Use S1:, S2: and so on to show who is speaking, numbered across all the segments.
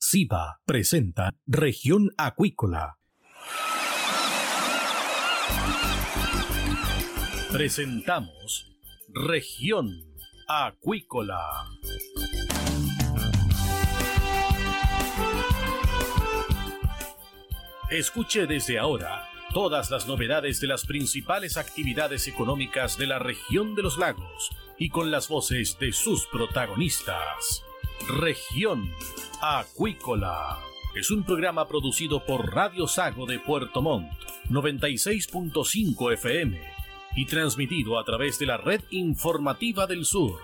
S1: SIBA presenta Región Acuícola. Presentamos Región Acuícola. Escuche desde ahora todas las novedades de las principales actividades económicas de la región de los lagos y con las voces de sus protagonistas. Región Acuícola es un programa producido por Radio Sago de Puerto Montt, 96.5 FM y transmitido a través de la red informativa del sur.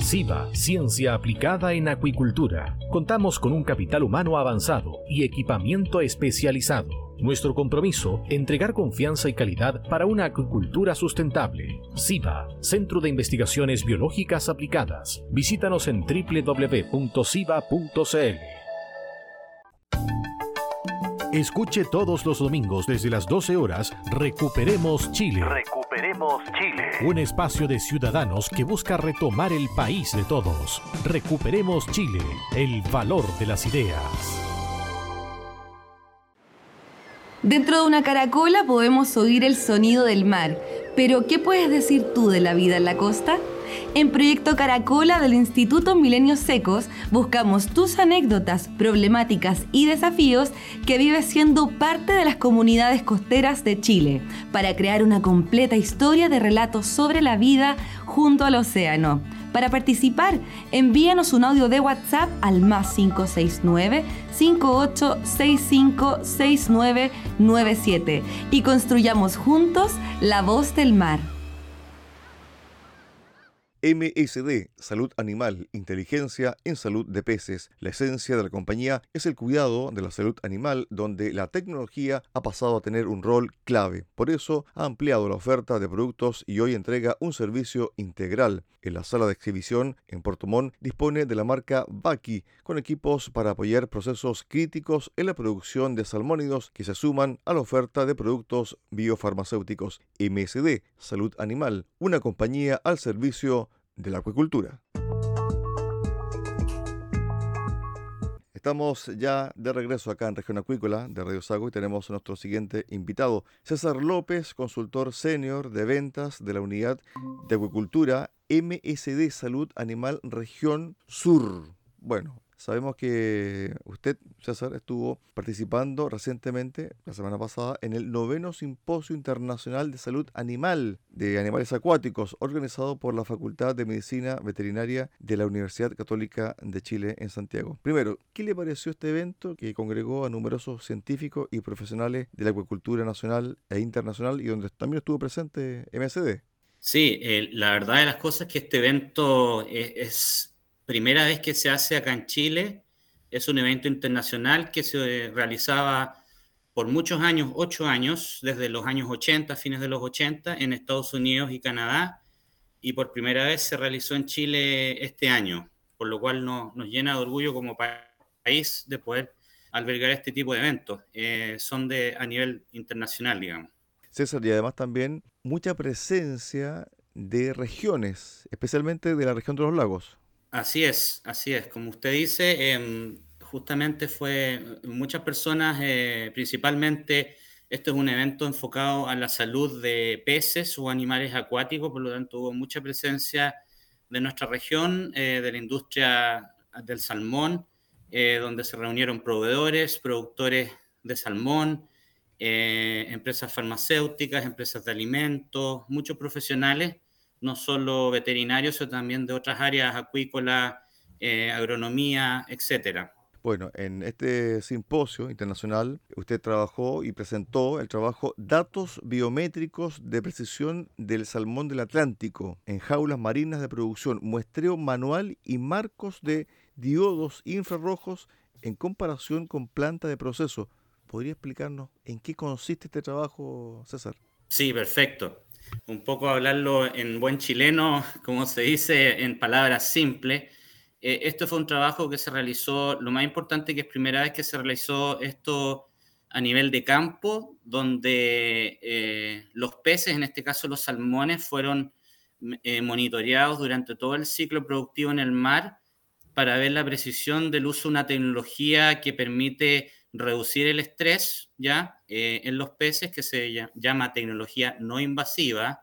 S1: SIBA, Ciencia Aplicada en Acuicultura. Contamos con un capital humano avanzado y equipamiento especializado nuestro compromiso, entregar confianza y calidad para una acuicultura sustentable. SIBA, Centro de Investigaciones Biológicas Aplicadas. Visítanos en www.siba.cl. Escuche todos los domingos desde las 12 horas Recuperemos Chile.
S2: Recuperemos Chile.
S1: Un espacio de ciudadanos que busca retomar el país de todos. Recuperemos Chile, el valor de las ideas.
S3: Dentro de una caracola podemos oír el sonido del mar, pero ¿qué puedes decir tú de la vida en la costa? En Proyecto Caracola del Instituto Milenios Secos buscamos tus anécdotas, problemáticas y desafíos que vives siendo parte de las comunidades costeras de Chile para crear una completa historia de relatos sobre la vida junto al océano. Para participar, envíanos un audio de WhatsApp al más 569 58656997 y construyamos juntos la voz del mar.
S4: MSD, Salud Animal, Inteligencia en Salud de Peces. La esencia de la compañía es el cuidado de la salud animal, donde la tecnología ha pasado a tener un rol clave. Por eso ha ampliado la oferta de productos y hoy entrega un servicio integral. En la sala de exhibición en Puerto Montt dispone de la marca Baki, con equipos para apoyar procesos críticos en la producción de salmónidos que se suman a la oferta de productos biofarmacéuticos. MSD, Salud Animal, una compañía al servicio de la acuicultura. Estamos ya de regreso acá en Región Acuícola de Radio Sago y tenemos a nuestro siguiente invitado, César López, consultor senior de ventas de la unidad de acuicultura MSD Salud Animal Región Sur. Bueno, Sabemos que usted, César, estuvo participando recientemente, la semana pasada, en el noveno Simposio Internacional de Salud Animal de Animales Acuáticos, organizado por la Facultad de Medicina Veterinaria de la Universidad Católica de Chile en Santiago. Primero, ¿qué le pareció este evento que congregó a numerosos científicos y profesionales de la acuicultura nacional e internacional y donde también estuvo presente MSD?
S5: Sí, eh, la verdad de las cosas es que este evento es primera vez que se hace acá en Chile. Es un evento internacional que se realizaba por muchos años, ocho años, desde los años 80, fines de los 80, en Estados Unidos y Canadá, y por primera vez se realizó en Chile este año, por lo cual nos, llena de orgullo como país de poder albergar este tipo de eventos. Eh, son de a nivel internacional, digamos.
S4: César, y además también mucha presencia de regiones, especialmente de la región de los lagos.
S5: Así es, así es. Como usted dice, em, justamente fue muchas personas, eh, principalmente, esto es un evento enfocado a la salud de peces o animales acuáticos, por lo tanto hubo mucha presencia de nuestra región, eh, de la industria del salmón, eh, donde se reunieron proveedores, productores de salmón, empresas farmacéuticas, empresas de alimentos, muchos profesionales no solo veterinarios, sino también de otras áreas acuícola, eh, agronomía, etcétera.
S4: Bueno, en este simposio internacional usted trabajó y presentó el trabajo Datos biométricos de precisión del salmón del Atlántico en jaulas marinas de producción, muestreo manual y marcos de diodos infrarrojos en comparación con planta de proceso. ¿Podría explicarnos en qué consiste este trabajo, César?
S5: Sí, perfecto un poco hablarlo en buen chileno, como se dice en palabras simples. Eh, esto fue un trabajo que se realizó, lo más importante que es primera vez que se realizó esto a nivel de campo, donde eh, los peces, en este caso los salmones, fueron eh, monitoreados durante todo el ciclo productivo en el mar para ver la precisión del uso de una tecnología que permite reducir el estrés ya eh, en los peces que se llama tecnología no invasiva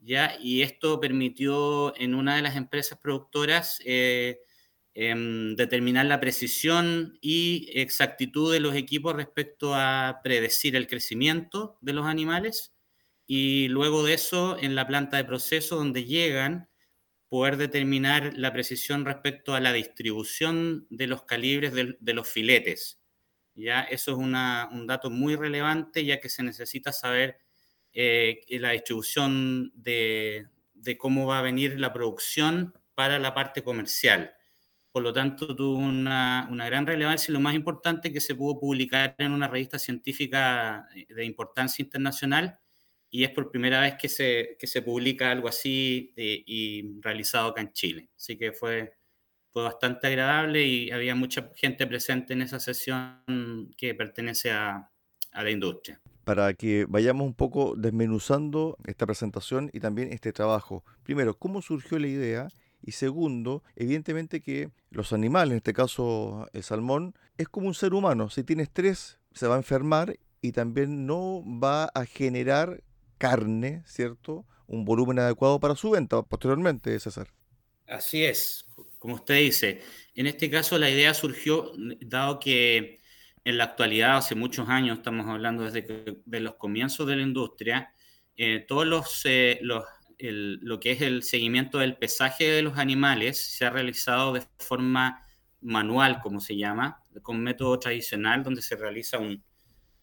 S5: ya y esto permitió en una de las empresas productoras eh, em, determinar la precisión y exactitud de los equipos respecto a predecir el crecimiento de los animales y luego de eso en la planta de proceso donde llegan poder determinar la precisión respecto a la distribución de los calibres de, los filetes. ¿Ya? Eso es un dato muy relevante ya que se necesita saber eh, la distribución de, cómo va a venir la producción para la parte comercial. Por lo tanto, tuvo una, una, gran relevancia y lo más importante que se pudo publicar en una revista científica de importancia internacional y es por primera vez que se, que se publica algo así eh, y realizado acá en Chile. Así que fue, fue bastante agradable y había mucha gente presente en esa sesión que pertenece a, a la industria.
S4: Para que vayamos un poco desmenuzando esta presentación y también este trabajo. Primero, ¿cómo surgió la idea? Y segundo, evidentemente que los animales, en este caso el salmón, es como un ser humano. Si tiene estrés, se va a enfermar y también no va a generar carne, ¿cierto? Un volumen adecuado para su venta posteriormente, César.
S5: Así es, como usted dice. En este caso la idea surgió dado que en la actualidad, hace muchos años, estamos hablando desde de los comienzos de la industria, eh, todos los, eh, lo que es el seguimiento del pesaje de los animales se ha realizado de forma manual, como se llama, con método tradicional, donde se realiza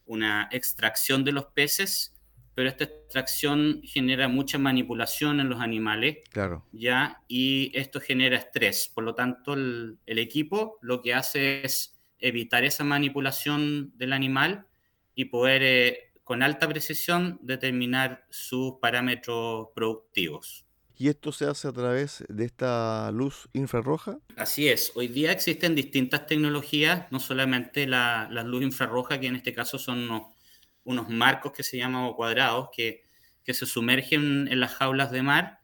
S5: una extracción de los peces pero esta extracción genera mucha manipulación en los animales.
S4: Claro.
S5: ¿ya? Y esto genera estrés. Por lo tanto, el, equipo lo que hace es evitar esa manipulación del animal y poder, eh, con alta precisión, determinar sus parámetros productivos.
S4: ¿Y esto se hace a través de esta luz infrarroja?
S5: Así es. Hoy día existen distintas tecnologías, no solamente la, la luz infrarroja, que en este caso son unos marcos que se llaman cuadrados que, que se sumergen en las jaulas de mar.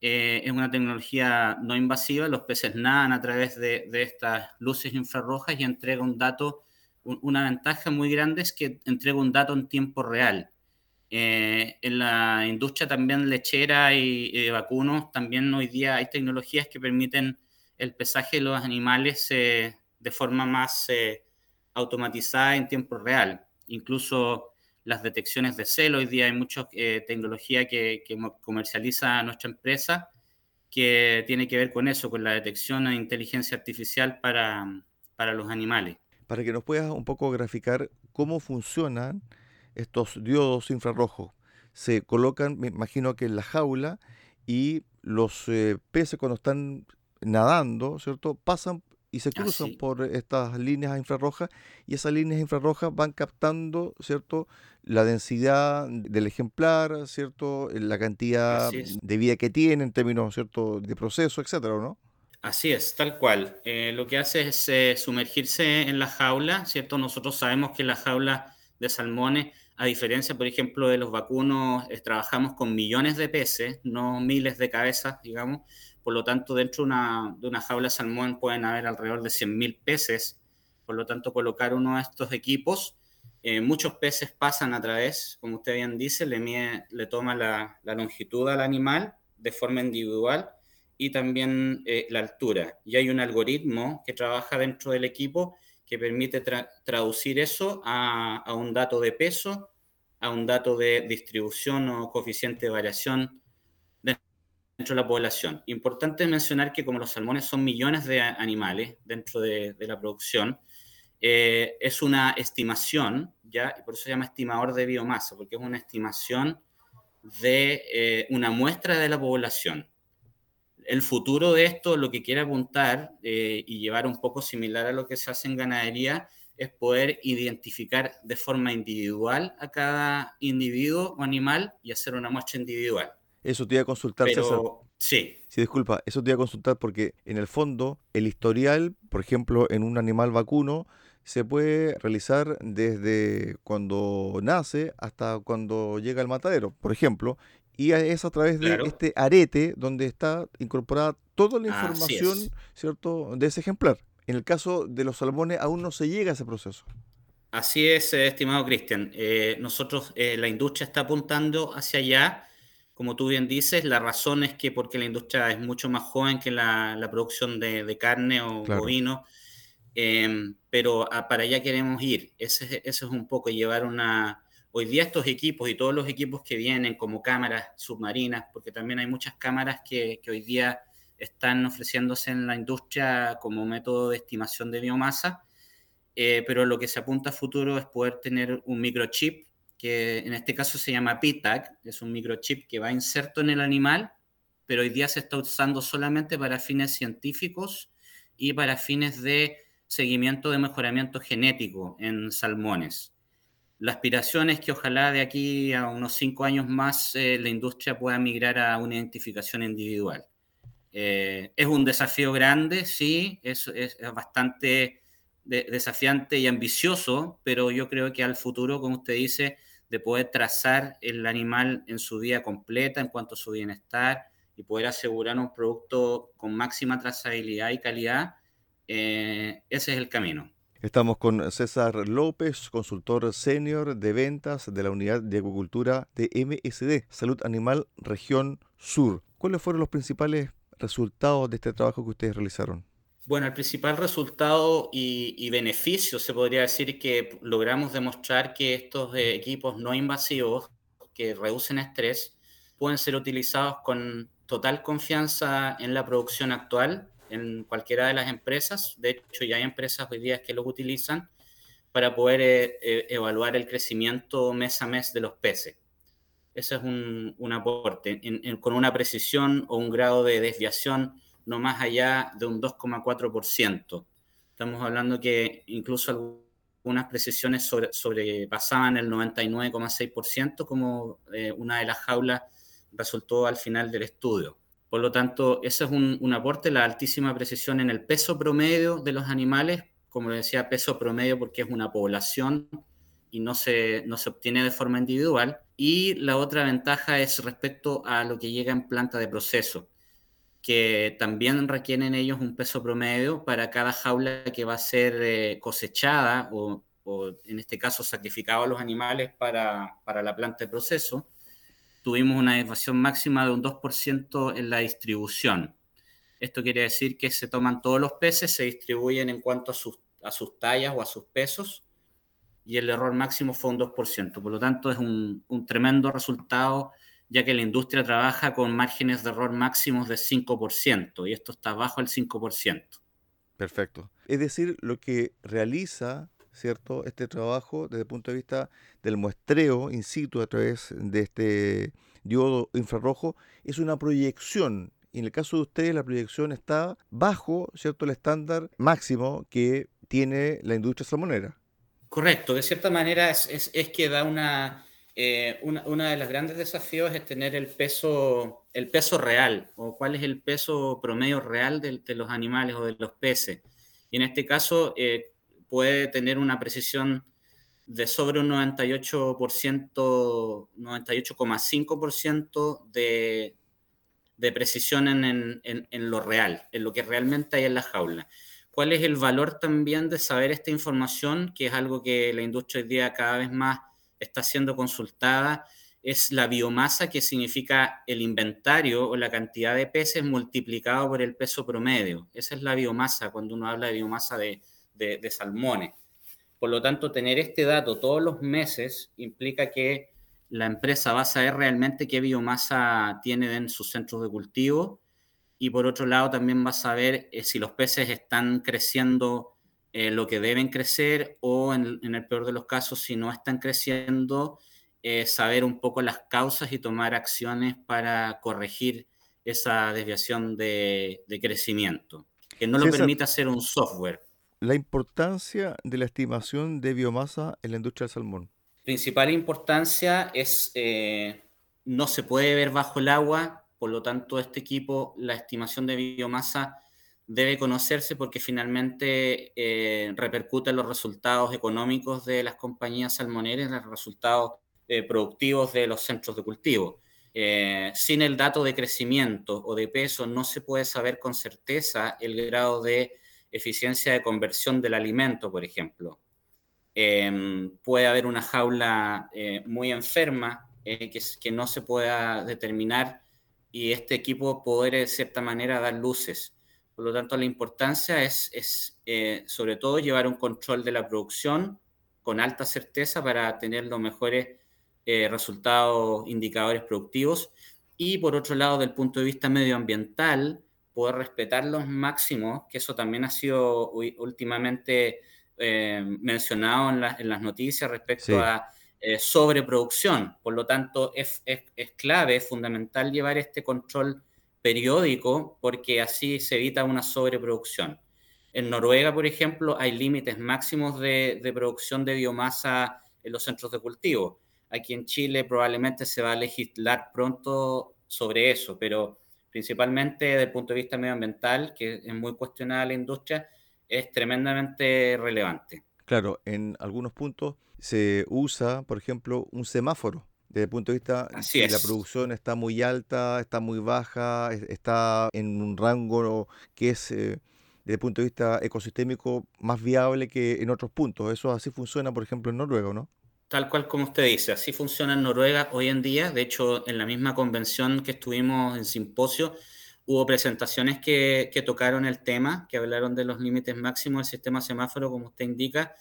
S5: Eh, es una tecnología no invasiva, los peces nadan a través de, de estas luces infrarrojas y entrega un dato, una ventaja muy grande es que entrega un dato en tiempo real. Eh, en la industria también lechera y, de vacunos, también hoy día hay tecnologías que permiten el pesaje de los animales eh, de forma más automatizada en tiempo real. Incluso las detecciones de celo. Hoy día hay mucha eh, tecnología que, comercializa nuestra empresa que tiene que ver con eso, con la detección de inteligencia artificial para, para los animales.
S4: Para que nos puedas un poco graficar cómo funcionan estos diodos infrarrojos. Se colocan, me imagino que en la jaula y los eh, peces cuando están nadando, ¿cierto? Pasan y se cruzan por estas líneas infrarrojas y esas líneas infrarrojas van captando, ¿cierto? La densidad del ejemplar, ¿cierto? La cantidad de vida que tiene en términos, ¿cierto? De proceso, etcétera, ¿no?
S5: Así es, tal cual. Eh, lo que hace es eh, sumergirse en la jaula, ¿cierto? Nosotros sabemos que la jaula de salmones, a diferencia, por ejemplo, de los vacunos, trabajamos con millones de peces, no miles de cabezas, digamos por lo tanto, dentro de una, de una jaula salmón pueden haber alrededor de 100.000 peces. Por lo tanto, colocar uno de estos equipos, eh, muchos peces pasan a través, como usted bien dice, le, le toma la, longitud al animal de forma individual y también eh, la altura. Y hay un algoritmo que trabaja dentro del equipo que permite traducir eso a, a, un dato de peso, a un dato de distribución o coeficiente de variación dentro de la población. Importante mencionar que como los salmones son millones de animales dentro de, la producción, eh, es una estimación, ¿ya? Y por eso se llama estimador de biomasa, porque es una estimación de eh, una muestra de la población. El futuro de esto, lo que quiere apuntar eh, y llevar un poco similar a lo que se hace en ganadería, es poder identificar de forma individual a cada individuo o animal y hacer una muestra individual.
S4: Eso te iba a consultar, César.
S5: Sí.
S4: Sí, disculpa, eso te iba a consultar porque en el fondo el historial, por ejemplo, en un animal vacuno, se puede realizar desde cuando nace hasta cuando llega al matadero, por ejemplo, y es a través de este arete donde está incorporada toda la información, ¿cierto?, de ese ejemplar. En el caso de los salmones aún no se llega a ese proceso.
S5: Así es, eh, estimado Cristian. Eh, nosotros, eh, la industria está apuntando hacia allá. Como tú bien dices, la razón es que porque la industria es mucho más joven que la, producción de, carne o bovino, em, pero para allá queremos ir. Ese, ese es un poco llevar una, Hoy día estos equipos y todos los equipos que vienen como cámaras submarinas, porque también hay muchas cámaras que, hoy día están ofreciéndose en la industria como método de estimación de biomasa, eh, pero lo que se apunta a futuro es poder tener un microchip, que en este caso se llama PTAG, es un microchip que va inserto en el animal, pero hoy día se está usando solamente para fines científicos y para fines de seguimiento de mejoramiento genético en salmones. La aspiración es que ojalá de aquí a unos cinco años más eh, la industria pueda migrar a una identificación individual. Eh, es un desafío grande, sí, es, es, bastante desafiante y ambicioso, pero yo creo que al futuro, como usted dice, de poder trazar el animal en su vida completa en cuanto a su bienestar y poder asegurar un producto con máxima trazabilidad y calidad, eh, ese es el camino.
S4: Estamos con César López, consultor senior de ventas de la unidad de acuicultura de MSD, Salud Animal Región Sur. ¿Cuáles fueron los principales resultados de este trabajo que ustedes realizaron?
S5: Bueno, el principal resultado y, beneficio se podría decir que logramos demostrar que estos eh, equipos no invasivos que reducen estrés pueden ser utilizados con total confianza en la producción actual en cualquiera de las empresas. De hecho, ya hay empresas hoy día que los utilizan para poder eh, eh, evaluar el crecimiento mes a mes de los peces. Ese es un, aporte, con una precisión o un grado de desviación no más allá de un 2,4%. Estamos hablando que incluso algunas precisiones sobre, sobrepasaban el 99,6%, como eh, una de las jaulas resultó al final del estudio. Por lo tanto, ese es un, aporte, la altísima precisión en el peso promedio de los animales, como decía, peso promedio porque es una población y no se, no se obtiene de forma individual. Y la otra ventaja es respecto a lo que llega en planta de proceso, que también requieren ellos un peso promedio para cada jaula que va a ser eh, cosechada o, en este caso sacrificado a los animales para, para la planta de proceso tuvimos una desviación máxima de un 2% en la distribución. Esto quiere decir que se toman todos los peces, se distribuyen en cuanto a sus, a sus tallas o a sus pesos, y el error máximo fue un 2%. Por lo tanto, es un, un tremendo resultado, ya que la industria trabaja con márgenes de error máximos de 5%, y esto está bajo el 5%.
S4: Perfecto. Es decir, lo que realiza ¿cierto? Este trabajo desde el punto de vista del muestreo in situ a través de este diodo infrarrojo es una proyección. Y en el caso de ustedes la proyección está bajo, ¿cierto? El estándar máximo que tiene la industria salmonera.
S5: Correcto, de cierta manera es, que da una, eh, una, de los grandes desafíos es tener el peso, el peso real, o cuál es el peso promedio real de, los animales o de los peces. Y en este caso, eh, puede tener una precisión de sobre un 98%, 98,5% de, de precisión en, en, lo real, en lo que realmente hay en la jaula. ¿Cuál es el valor también de saber esta información, que es algo que la industria hoy día cada vez más está siendo consultada? Es la biomasa, que significa el inventario o la cantidad de peces multiplicado por el peso promedio. Esa es la biomasa cuando uno habla de biomasa de, de, salmones. Por lo tanto, tener este dato todos los meses implica que la empresa va a saber realmente qué biomasa tiene en sus centros de cultivo y por otro lado también va a saber eh, si los peces están creciendo eh, lo que deben crecer o en, el peor de los casos si no están creciendo, eh, saber un poco las causas y tomar acciones para corregir esa desviación de, crecimiento, que no lo permite hacer un software
S4: la importancia de la estimación de biomasa en la industria del salmón.
S5: Principal importancia es, eh, no se puede ver bajo el agua, por lo tanto este equipo, la estimación de biomasa debe conocerse porque finalmente eh, repercute en los resultados económicos de las compañías salmoneras, en los resultados eh, productivos de los centros de cultivo. eh, sin el dato de crecimiento o de peso no se puede saber con certeza el grado de eficiencia de conversión del alimento, por ejemplo. Em, puede haber una jaula muy enferma que, no se pueda determinar y este equipo poder de cierta manera dar luces. Por lo tanto, la importancia es, es eh, sobre todo llevar un control de la producción con alta certeza para tener los mejores eh, resultados, indicadores productivos. Y por otro lado, del punto de vista medioambiental, poder respetar los máximos, que eso también ha sido últimamente eh, mencionado en, en, las noticias respecto a sobreproducción. Por lo tanto, es, es, es clave, es fundamental llevar este control periódico porque así se evita una sobreproducción. En Noruega, por ejemplo, hay límites máximos de, producción de biomasa en los centros de cultivo. Aquí en Chile probablemente se va a legislar pronto sobre eso, pero principalmente desde el punto de vista medioambiental, que es muy cuestionada la industria, es tremendamente relevante.
S4: Claro, en algunos puntos se usa, por ejemplo, un semáforo desde el punto de vista de la producción está muy alta, está muy baja, está en un rango que es, eh, desde el punto de vista ecosistémico, más viable que en otros puntos. Eso así funciona, por ejemplo, en Noruega, ¿no?
S5: Tal cual como usted dice, así funciona en Noruega hoy en día. De hecho, en la misma convención que estuvimos en simposio, hubo presentaciones que, que tocaron el tema, que hablaron de los límites máximos del sistema semáforo, como usted indica,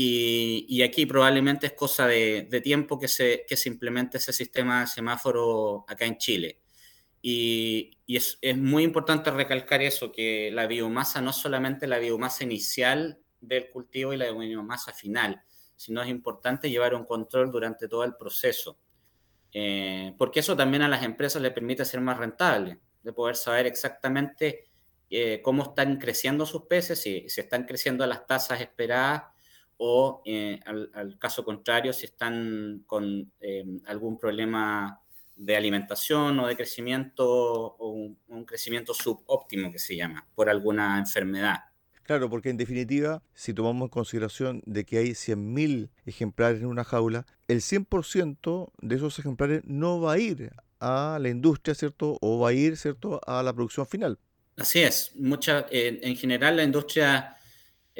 S5: y, aquí probablemente es cosa de, tiempo que se, que se, implemente ese sistema de semáforo acá en Chile. Y, es, es, muy importante recalcar eso, que la biomasa no es solamente la biomasa inicial del cultivo y la biomasa final, sino es importante llevar un control durante todo el proceso. Eh, porque eso también a las empresas le permite ser más rentable, de poder saber exactamente eh, cómo están creciendo sus peces, si, si están creciendo a las tasas esperadas o eh, al, caso contrario, si están con eh, algún problema de alimentación o de crecimiento o un, crecimiento subóptimo que se llama por alguna enfermedad.
S4: Claro, porque en definitiva, si tomamos en consideración de que hay 100.000 ejemplares en una jaula, el 100% de esos ejemplares no va a ir a la industria, ¿cierto? O va a ir, ¿cierto?, a la producción final.
S5: Así es. Mucha, en general, la industria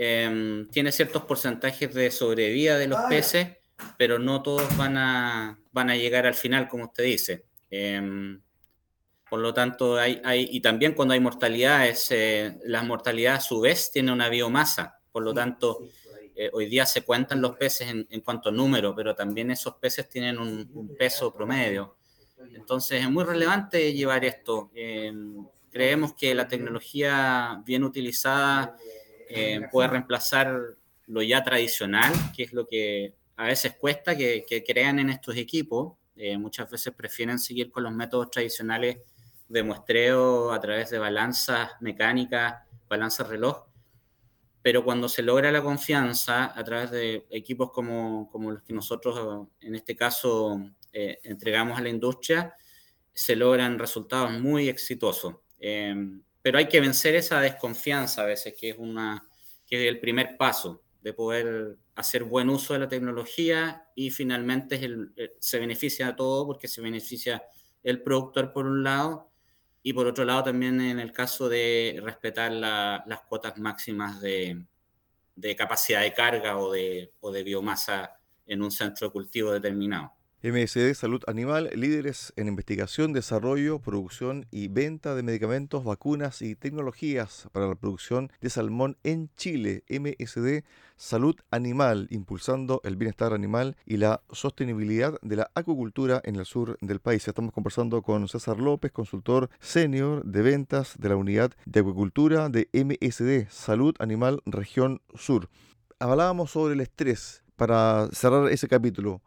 S5: Em, tiene ciertos porcentajes de sobrevida de los peces, pero no todos van a, van a llegar al final, como usted dice. Em, por lo tanto, hay, hay, y también cuando hay mortalidades, eh, la mortalidad a su vez tiene una biomasa. Por lo tanto, eh, hoy día se cuentan los peces en, en, cuanto a número, pero también esos peces tienen un, un peso promedio. Entonces, es muy relevante llevar esto. Em, creemos que la tecnología bien utilizada eh, puede reemplazar lo ya tradicional, que es lo que a veces cuesta que, crean en estos equipos. Eh, muchas veces prefieren seguir con los métodos tradicionales de muestreo a través de balanzas mecánicas, balanzas reloj, pero cuando se logra la confianza a través de equipos como, como los que nosotros en este caso eh, entregamos a la industria, se logran resultados muy exitosos pero hay que vencer esa desconfianza a veces, que es, una, que es el primer paso de poder hacer buen uso de la tecnología y finalmente eh, se beneficia a todo porque se beneficia el productor por un lado y por otro lado también en el caso de respetar las cuotas máximas de, de, capacidad de carga o de, o de biomasa en un centro de cultivo determinado.
S4: MSD Salud Animal, líderes en investigación, desarrollo, producción y venta de medicamentos, vacunas y tecnologías para la producción de salmón en Chile. MSD Salud Animal, impulsando el bienestar animal y la sostenibilidad de la acuicultura en el sur del país. Estamos conversando con César López, consultor senior de ventas de la unidad de acuicultura de MSD Salud Animal Región Sur. Hablábamos sobre el estrés. Para cerrar ese capítulo,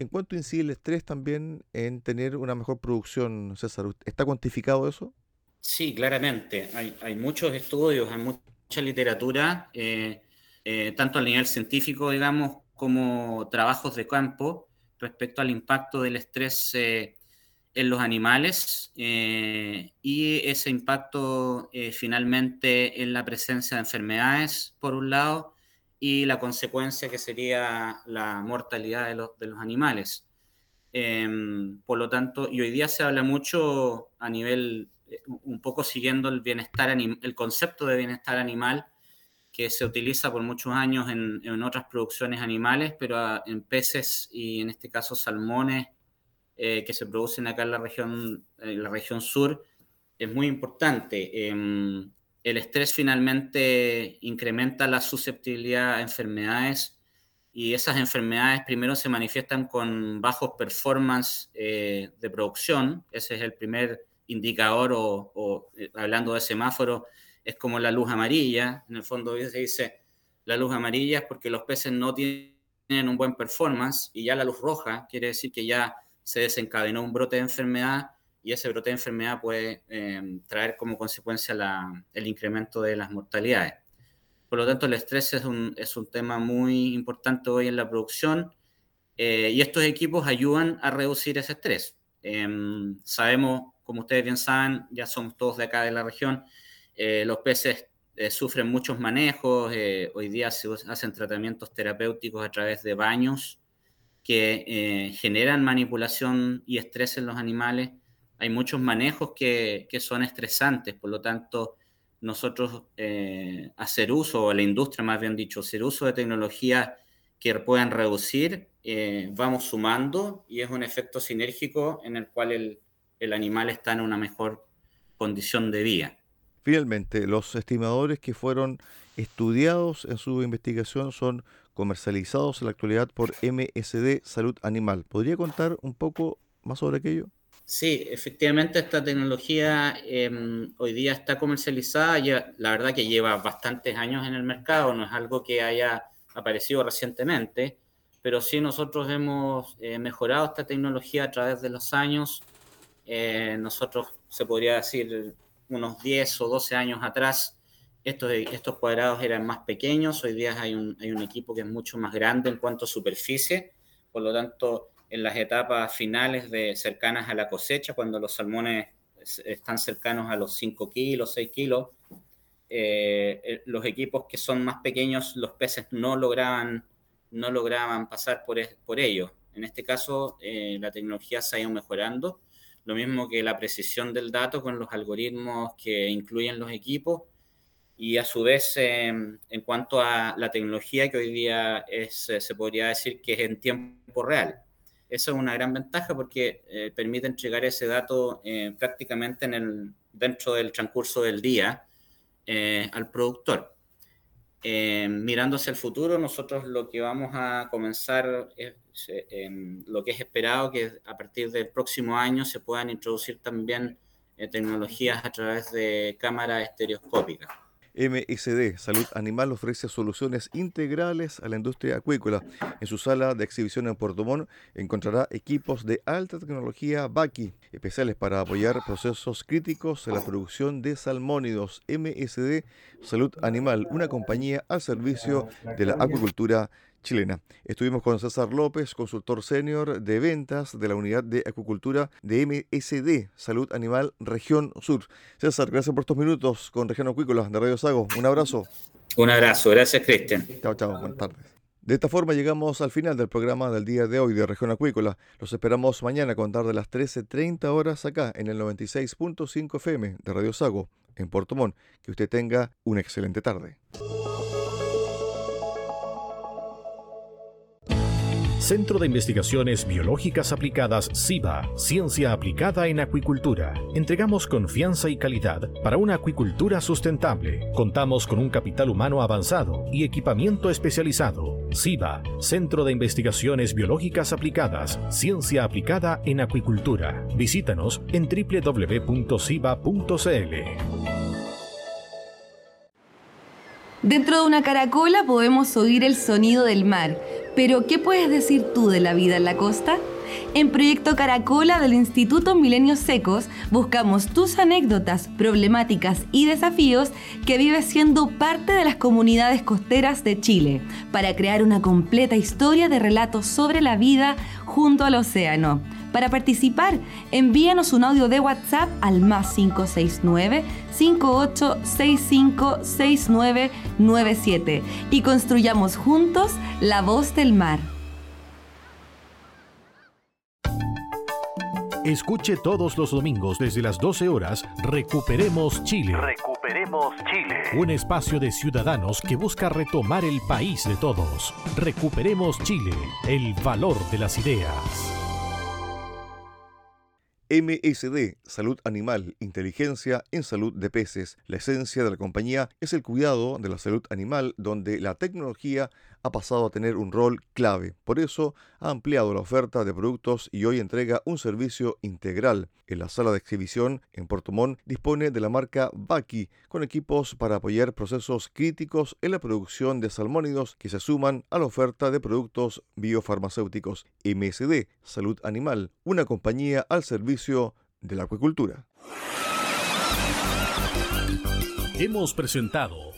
S4: ¿En cuánto incide el estrés también en tener una mejor producción, César? ¿Está cuantificado eso?
S5: Sí, claramente. Hay, muchos estudios, hay mucha literatura, eh, eh, tanto a nivel científico, digamos, como trabajos de campo respecto al impacto del estrés eh, en los animales y ese impacto finalmente en la presencia de enfermedades, por un lado, y la consecuencia que sería la mortalidad de los, de los animales. Em, por lo tanto, y hoy día se habla mucho a nivel, eh, un poco siguiendo el bienestar, el concepto de bienestar animal que se utiliza por muchos años en, en otras producciones animales, pero en peces y en este caso salmones eh, que se producen acá en la región, en la región sur, es muy importante. Em, el estrés finalmente incrementa la susceptibilidad a enfermedades y esas enfermedades primero se manifiestan con bajos performance eh, de producción, ese es el primer indicador o, eh, hablando de semáforo, es como la luz amarilla, en el fondo se dice la luz amarilla es porque los peces no tienen un buen performance y ya la luz roja quiere decir que ya se desencadenó un brote de enfermedad y ese brote de enfermedad puede eh, traer como consecuencia el incremento de las mortalidades. Por lo tanto, el estrés es un, es un tema muy importante hoy en la producción eh, y estos equipos ayudan a reducir ese estrés. Em, sabemos, como ustedes bien saben, ya somos todos de acá de la región, eh, los peces eh, sufren muchos manejos, hoy día se hacen tratamientos terapéuticos a través de baños que generan manipulación y estrés en los animales. Hay muchos manejos que, son estresantes, por lo tanto, nosotros eh, hacer uso, o la industria más bien dicho, hacer uso de tecnologías que puedan reducir, eh, vamos sumando y es un efecto sinérgico en el cual el animal está en una mejor condición de vida.
S4: Finalmente, los estimadores que fueron estudiados en su investigación son comercializados en la actualidad por MSD Salud Animal. ¿Podría contar un poco más sobre aquello?
S5: Sí, efectivamente esta tecnología em, hoy día está comercializada, la verdad que lleva bastantes años en el mercado, no es algo que haya aparecido recientemente, pero sí nosotros hemos eh, mejorado esta tecnología a través de los años. Eh, nosotros, se podría decir, unos 10 o 12 años atrás, estos, estos cuadrados eran más pequeños, hoy día hay un, hay un equipo que es mucho más grande en cuanto a superficie, por lo tanto en las etapas finales de cercanas a la cosecha, cuando los salmones están cercanos a los 5 kilos, 6 kilos, eh, eh, los equipos que son más pequeños, los peces no lograban, no lograban pasar por, por ellos. En este caso, eh, la tecnología se ha ido mejorando, lo mismo que la precisión del dato con los algoritmos que incluyen los equipos y a su vez en cuanto a la tecnología que hoy día es, se podría decir que es en tiempo real. Eso es una gran ventaja porque eh, permite entregar ese dato eh, prácticamente en el, dentro del transcurso del día eh, al productor. mirando hacia el futuro, nosotros lo que vamos a comenzar es lo que es esperado que a partir del próximo año se puedan introducir también tecnologías a través de cámaras estereoscópicas.
S4: MSD Salud Animal ofrece soluciones integrales a la industria acuícola. En su sala de exhibición en Puerto Montt encontrará equipos de alta tecnología BACI, especiales para apoyar procesos críticos en la producción de salmónidos. MSD Salud Animal, una compañía al servicio de la acuicultura chilena. Estuvimos con César López, consultor senior de ventas de la unidad de acuicultura de MSD, Salud Animal Región Sur. César, gracias por estos minutos con Región Acuícola de Radio Sago. Un abrazo.
S5: Un abrazo, gracias Cristian.
S4: Chao, chao, buenas tardes. De esta forma llegamos al final del programa del día de hoy de Región Acuícola. Los esperamos mañana a contar de las 13.30 horas acá en el 96.5 FM de Radio Sago en Puerto Montt. Que usted tenga una excelente tarde.
S1: Centro de Investigaciones Biológicas Aplicadas CIBA, Ciencia Aplicada en Acuicultura. Entregamos confianza y calidad para una acuicultura sustentable. Contamos con un capital humano avanzado y equipamiento especializado. CIBA, Centro de Investigaciones Biológicas Aplicadas, Ciencia Aplicada en Acuicultura. Visítanos en www.ciba.cl.
S3: Dentro de una caracola podemos oír el sonido del mar, pero ¿qué puedes decir tú de la vida en la costa? En Proyecto Caracola del Instituto Milenios Secos buscamos tus anécdotas, problemáticas y desafíos que vives siendo parte de las comunidades costeras de Chile para crear una completa historia de relatos sobre la vida junto al océano. Para participar, envíanos un audio de WhatsApp al más 569 58656997 y construyamos juntos la voz del mar.
S1: Escuche todos los domingos desde las 12 horas Recuperemos Chile.
S2: Recuperemos Chile.
S1: Un espacio de ciudadanos que busca retomar el país de todos. Recuperemos Chile, el valor de las ideas.
S4: MSD, Salud Animal, Inteligencia en Salud de Peces. La esencia de la compañía es el cuidado de la salud animal, donde la tecnología ha pasado a tener un rol clave. Por eso ha ampliado la oferta de productos y hoy entrega un servicio integral. En la sala de exhibición en Puerto Montt dispone de la marca Baki, con equipos para apoyar procesos críticos en la producción de salmónidos que se suman a la oferta de productos biofarmacéuticos. MSD, Salud Animal, una compañía al servicio de la acuicultura.
S1: Hemos presentado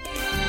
S1: Thank you.